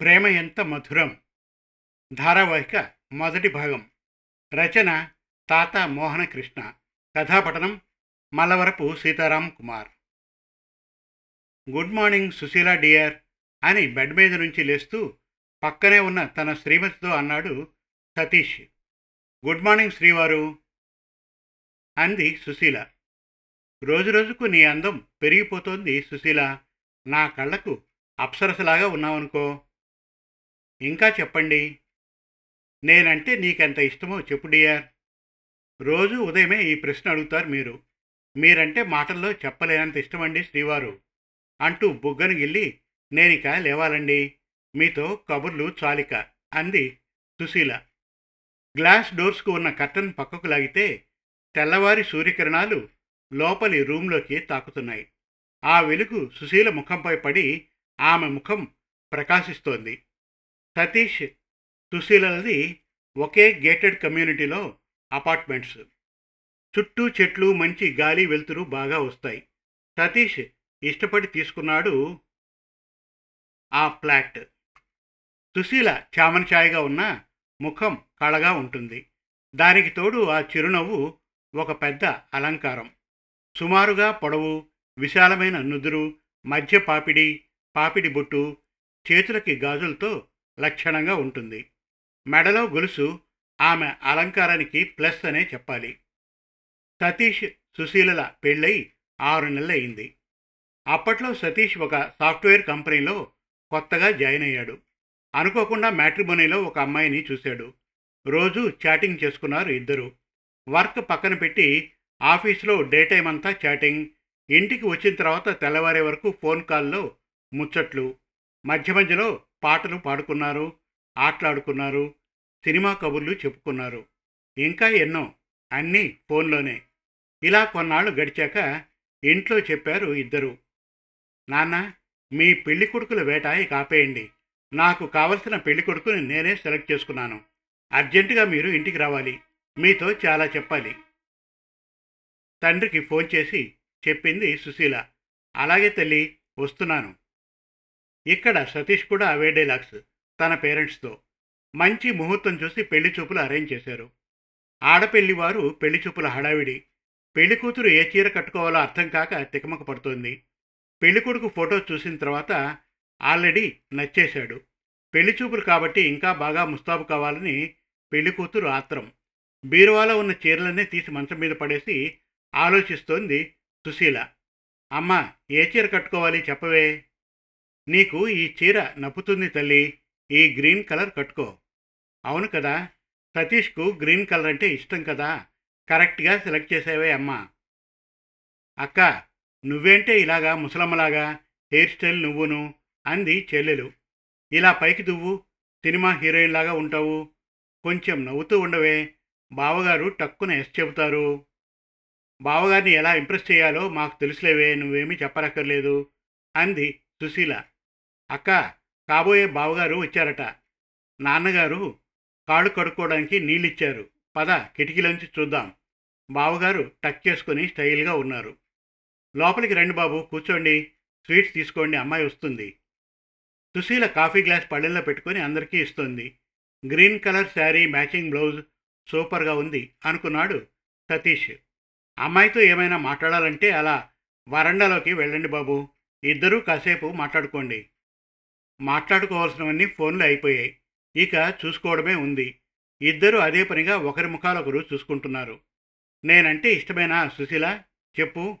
ప్రేమ ఎంత మధురం. ధారావాహిక మొదటి భాగం. రచన Tata Mohanakrishna. కథాపఠనం Mallavarapu Sitaram Kumar. Good morning Sushila dear అని బెడ్ మీద నుంచి లేస్తూ పక్కనే ఉన్న తన శ్రీమతితో అన్నాడు సతీష్. గుడ్ మార్నింగ్ శ్రీవారు అంది సుశీల. రోజురోజుకు నీ అందం పెరిగిపోతోంది సుశీల. నా కళ్ళకు అప్సరసలాగా ఉన్నావనుకో. ఇంకా చెప్పండి. నేనంటే నీకెంత ఇష్టమో చెప్పు డియర్. రోజు ఉదయమే ఈ ప్రశ్న అడుగుతారు మీరు. మీరంటే మాటల్లో చెప్పలేనంత ఇష్టమండి శ్రీవారు. అంటూ బుగ్గను గిల్లి నేనిక లేవాలండి. మీతో కబుర్లు చాలిక అంది సుశీల. గ్లాస్ డోర్స్కు ఉన్న కర్టన్ పక్కకు లాగితే తెల్లవారి సూర్యకిరణాలు లోపలి రూంలోకి తాకుతున్నాయి. ఆ వెలుగు సుశీల ముఖంపై పడి ఆమె ముఖం ప్రకాశిస్తోంది. సతీష్ సుశీలది ఒకే గేటెడ్ కమ్యూనిటీలో అపార్ట్మెంట్స్ చుట్టూ చెట్లు మంచి గాలి వెలుతురు బాగా వస్తాయి. సతీష్ ఇష్టపడి తీసుకున్నాడు ఆ ఫ్లాట్. సుశీల చామనఛాయగా ఉన్న ముఖం కళగా ఉంటుంది. దానికి తోడు ఆ చిరునవ్వు ఒక పెద్ద అలంకారం. సుమారుగా పొడవు విశాలమైన నుదురు మధ్య పాపిడి పాపిడి బొట్టు చేతులకి గాజులతో లక్షణంగా ఉంటుంది. మెడలో గొలుసు ఆమె అలంకారానికి ప్లస్ అనే చెప్పాలి. సతీష్ సుశీలల పెళ్ళై ఆరు నెలలయ్యింది అప్పట్లో సతీష్ ఒక సాఫ్ట్వేర్ కంపెనీలో కొత్తగా జాయిన్ అయ్యాడు. అనుకోకుండా మ్యాట్రిమోనీలో ఒక అమ్మాయిని చూశాడు. రోజు చాటింగ్ చేసుకున్నారు ఇద్దరు. వర్క్ పక్కన పెట్టి ఆఫీస్లో డే టైం అంతా చాటింగ్ ఇంటికి వచ్చిన తర్వాత తెల్లవారే వరకు ఫోన్ కాల్లో ముచ్చట్లు మధ్య మధ్యలో పాటలు పాడుకున్నారు ఆటలాడుకున్నారు సినిమా కబుర్లు చెప్పుకున్నారు. ఇంకా ఎన్నో అన్నీ ఫోన్లోనే. ఇలా కొన్నాళ్ళు గడిచాక ఇంట్లో చెప్పారు ఇద్దరు. నాన్న మీ పెళ్ళి కొడుకుల వేటాయి కాపేయండి నాకు కావలసిన పెళ్ళి కొడుకుని నేనే సెలెక్ట్ చేసుకున్నాను. అర్జెంటుగా మీరు ఇంటికి రావాలి. మీతో చాలా చెప్పాలి. తండ్రికి ఫోన్ చేసి చెప్పింది సుశీల. అలాగే తల్లి వస్తున్నాను. ఇక్కడ సతీష్ కూడా అవే డైలాగ్స్ తన పేరెంట్స్తో. మంచి ముహూర్తం చూసి పెళ్ళి చూపులు అరేంజ్ చేశారు. ఆడపెళ్ళి వారు పెళ్ళి చూపుల హడావిడి. పెళ్ళి కూతురు ఏ చీర కట్టుకోవాలో అర్థం కాక తికమక పడుతోంది. పెళ్ళి కొడుకు ఫోటో చూసిన తర్వాత ఆల్రెడీ నచ్చేశాడు. పెళ్ళి చూపులు కాబట్టి ఇంకా బాగా ముస్తాబు కావాలని పెళ్ళి కూతురు ఆత్రం. బీరువాలో ఉన్న చీరలన్నీ తీసి మంచం మీద పడేసి ఆలోచిస్తోంది సుశీల. అమ్మ ఏ చీర కట్టుకోవాలి చెప్పవే? నీకు ఈ చీర నప్పుతుంది తల్లి. ఈ గ్రీన్ కలర్ కట్టుకో. అవును కదా? సతీష్కు గ్రీన్ కలర్ అంటే ఇష్టం కదా? కరెక్ట్గా సెలెక్ట్ చేసేవే అమ్మా. అక్క నువ్వేంటే ఇలాగా ముసలమ్మలాగా? హెయిర్ స్టైల్ నువ్వును అంది చెల్లెలు. ఇలా పైకి దువ్వు సినిమా హీరోయిన్ లాగా ఉంటావు. కొంచెం నవ్వుతూ ఉండవే. బావగారు టక్కున ఎస్ చెబుతారు. బావగారిని ఎలా ఇంప్రెస్ చేయాలో మాకు తెలుసులేవే నువ్వేమీ చెప్పనక్కర్లేదు అంది సుశీల. అక్క కాబోయే బావగారు వచ్చారట. నాన్నగారు కాళ్ళు కడుక్కోవడానికి నీళ్ళిచ్చారు. పద కిటికీలోంచి చూద్దాం. బావగారు టక్ చేసుకొని స్టైల్గా ఉన్నారు. లోపలికి రండి బాబు కూర్చోండి. స్వీట్స్ తీసుకోండి అమ్మాయి వస్తుంది. సుశీల కాఫీ గ్లాస్ పళ్ళెల్లో పెట్టుకొని అందరికీ ఇస్తుంది. Green colour sari matching blouse సూపర్గా ఉంది అనుకున్నాడు సతీష్. అమ్మాయితో ఏమైనా మాట్లాడాలంటే అలా వరండాలోకి వెళ్ళండి బాబు. ఇద్దరూ కాసేపు మాట్లాడుకోండి. మాట్లాడుకోవాల్సినవన్నీ ఫోన్లు అయిపోయాయి. ఇక చూసుకోవడమే ఉంది. ఇద్దరూ అదే పనిగా ఒకరి ముఖాలొకరు చూసుకుంటున్నారు. నేనంటే ఇష్టమేనా సుశీల? చెప్పు.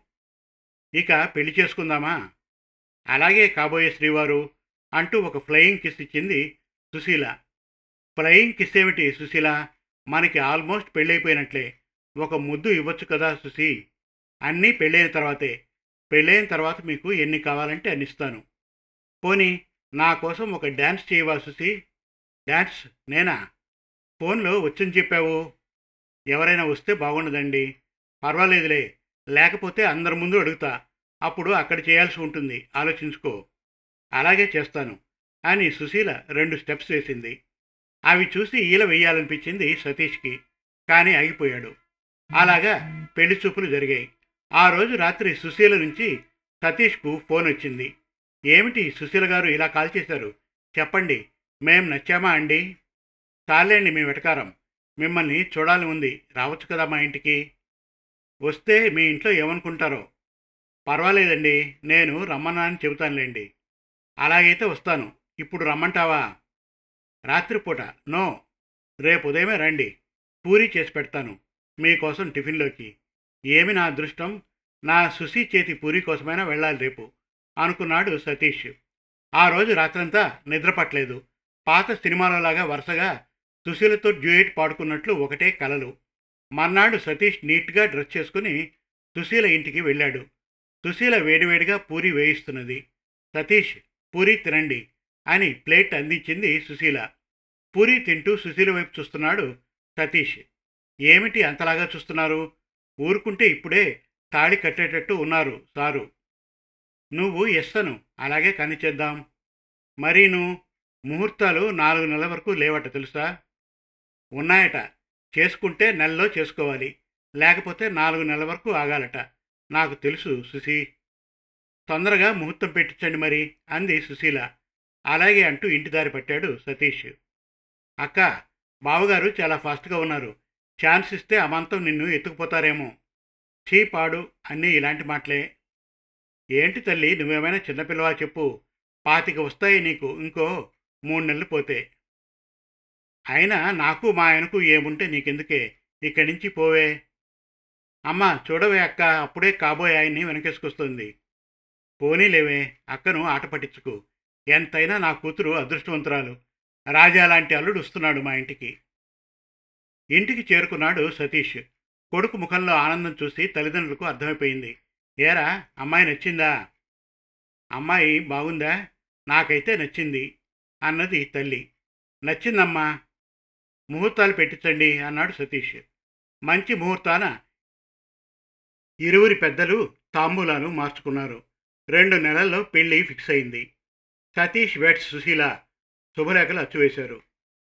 ఇక పెళ్ళి చేసుకుందామా? అలాగే కాబోయే శ్రీవారు అంటూ ఒక ఫ్లయింగ్ కిస్ ఇచ్చింది సుశీల. ఫ్లయింగ్ కిస్ ఏమిటి సుశీల? మనకి ఆల్మోస్ట్ పెళ్ళైపోయినట్లే. ఒక ముద్దు ఇవ్వచ్చు కదా సుశీ? అన్నీ పెళ్ళైన తర్వాతే. పెళ్ళైన తర్వాత మీకు ఎన్ని కావాలంటే అన్ని ఇస్తాను పోనీ నా కోసం ఒక డ్యాన్స్ చేయవలసి డ్యాన్స్ నేనా? ఫోన్లో వచ్చని చెప్పావు. ఎవరైనా వస్తే బాగుండదండి. పర్వాలేదులే. లేకపోతే అందరి ముందు అడుగుతా. అప్పుడు అక్కడ చేయాల్సి ఉంటుంది. ఆలోచించుకో. అలాగే చేస్తాను. అని సుశీల రెండు స్టెప్స్ వేసింది. అవి చూసి ఈల వేయాలనిపించింది సతీష్కి. కానీ ఆగిపోయాడు. అలాగా పెళ్ళి చూపులు జరిగాయి. ఆ రోజు రాత్రి సుశీల నుంచి సతీష్కు ఫోన్ వచ్చింది. ఏమిటి సుశీల గారు ఇలా కాల్ చేశారు? చెప్పండి. మేం నచ్చామా అండి? చాలేండి మీ వెటకారం. మిమ్మల్ని చూడాలి ఉంది. రావచ్చు కదా మా ఇంటికి? వస్తే మీ ఇంట్లో ఏమనుకుంటారో? పర్వాలేదండి. నేను రమ్మన్నానని చెబుతానులేండి. అలాగైతే వస్తాను. ఇప్పుడు రమ్మంటావా? రాత్రిపూట. నో. రేపు ఉదయమే రండి. పూరీ చేసి పెడతాను మీకోసం టిఫిన్లోకి. ఏమి నా అదృష్టం? నా సుశీ చేతి పూరి కోసమైనా వెళ్ళాలి రేపు. అనుకున్నాడు సతీష్. ఆ రోజు రాత్రంతా నిద్రపట్టలేదు పాత సినిమాలలాగా వరుసగా సుశీలతో డ్యూయేట్ పాడుకున్నట్లు ఒకటే కలలు. మర్నాడు సతీష్ నీట్గా డ్రెస్ చేసుకుని సుశీల ఇంటికి వెళ్ళాడు. సుశీల వేడివేడిగా పూరి వేయిస్తున్నది. సతీష్ పూరి తినండి అని ప్లేట్ అందించింది సుశీల. పూరి తింటూ సుశీల వైపు చూస్తున్నాడు సతీష్. ఏమిటి అంతలాగా చూస్తున్నారు? ఊరుకుంటే ఇప్పుడే తాళి కట్టేటట్టు ఉన్నారు సారు. నువ్వు ఎస్సను అలాగే కనిచేద్దాం మరీను. ముహూర్తాలు నాలుగు నెలల వరకు లేవట తెలుసా? ఉన్నాయట. చేసుకుంటే నెలలో చేసుకోవాలి. లేకపోతే నాలుగు నెలల వరకు ఆగాలట. నాకు తెలుసు సుశీ. తొందరగా ముహూర్తం పెట్టించండి మరి అంది సుశీల. అలాగే అంటూ ఇంటి దారి పట్టాడు సతీష్. అక్క బావగారు చాలా ఫాస్ట్గా ఉన్నారు. ఛాన్స్ ఇస్తే అమాంతం నిన్ను ఎత్తుకుపోతారేమో. చీ పాడు అన్నీ ఇలాంటి మాటలే. ఏంటి తల్లి నువ్వేమైనా చిన్నపిల్లవా చెప్పు. పాతిక వస్తాయి నీకు ఇంకో మూడు నెలలు పోతే. అయినా నాకు మా ఆయనకు ఏముంటే నీకెందుకే? ఇక్కడి నుంచి పోవే. అమ్మ చూడవే అక్క అప్పుడే కాబోయే ఆయన్ని వెనకేసుకొస్తుంది. పోనీలేవే అక్కను ఆట పట్టించుకు. ఎంతైనా నా కూతురు అదృష్టవంతురాలు. రాజా లాంటి అల్లుడు వస్తున్నాడు మా ఇంటికి. ఇంటికి చేరుకున్నాడు సతీష్. కొడుకు ముఖంలో ఆనందం చూసి తల్లిదండ్రులకు అర్థమైపోయింది. ఏరా అమ్మాయి నచ్చిందా? అమ్మాయి బాగుందా? నాకైతే నచ్చింది అన్నది తల్లి. నచ్చిందమ్మా ముహూర్తాలు పెట్టించండి అన్నాడు సతీష్. మంచి ముహూర్తాన ఇరువురి పెద్దలు తాంబూలాలు మార్చుకున్నారు. రెండు నెలల్లో పెళ్ళి ఫిక్స్ అయింది. సతీష్ వెట్స్ సుశీల శుభలేఖలు అచ్చువేశారు.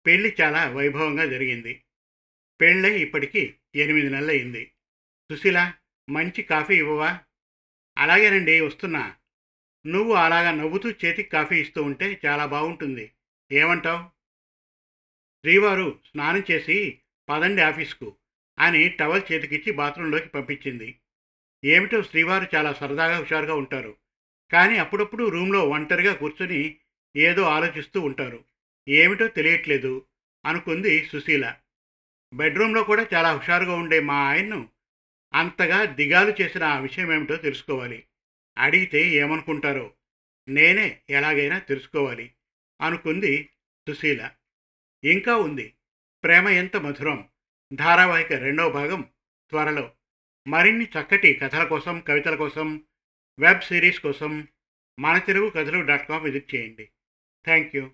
పెళ్ళి చాలా వైభవంగా జరిగింది. పెళ్ళై ఇప్పటికీ ఎనిమిది నెలలయ్యింది సుశీల మంచి కాఫీ ఇవ్వవా? అలాగేనండి వస్తున్నా. నువ్వు అలాగా నవ్వుతూ చేతికి కాఫీ ఇస్తూ ఉంటే చాలా బాగుంటుంది. ఏమంటావు? శ్రీవారు స్నానం చేసి పదండి ఆఫీస్కు అని టవల్ చేతికిచ్చి బాత్రూంలోకి పంపించింది. ఏమిటో శ్రీవారు చాలా సరదాగా హుషారుగా ఉంటారు. కానీ అప్పుడప్పుడు రూమ్లో ఒంటరిగా కూర్చొని ఏదో ఆలోచిస్తూ ఉంటారు. ఏమిటో తెలియట్లేదు అనుకుంది సుశీల. బెడ్రూమ్లో కూడా చాలా హుషారుగా ఉండే మా ఆయన్ను అంతగా దిగాలు చేసిన ఆ విషయం ఏమిటో తెలుసుకోవాలి. అడిగితే ఏమనుకుంటారో నేనే ఎలాగైనా తెలుసుకోవాలి అనుకుంది సుశీల. ఇంకా ఉంది. ప్రేమ ఎంత మధురం. ధారావాహిక రెండవ భాగం త్వరలో. మరిన్ని చక్కటి కథల కోసం కవితల కోసం వెబ్ సిరీస్ కోసం మన తెలుగు కథలు డాట్ కామ్ విజిట్ చేయండి. Thank you.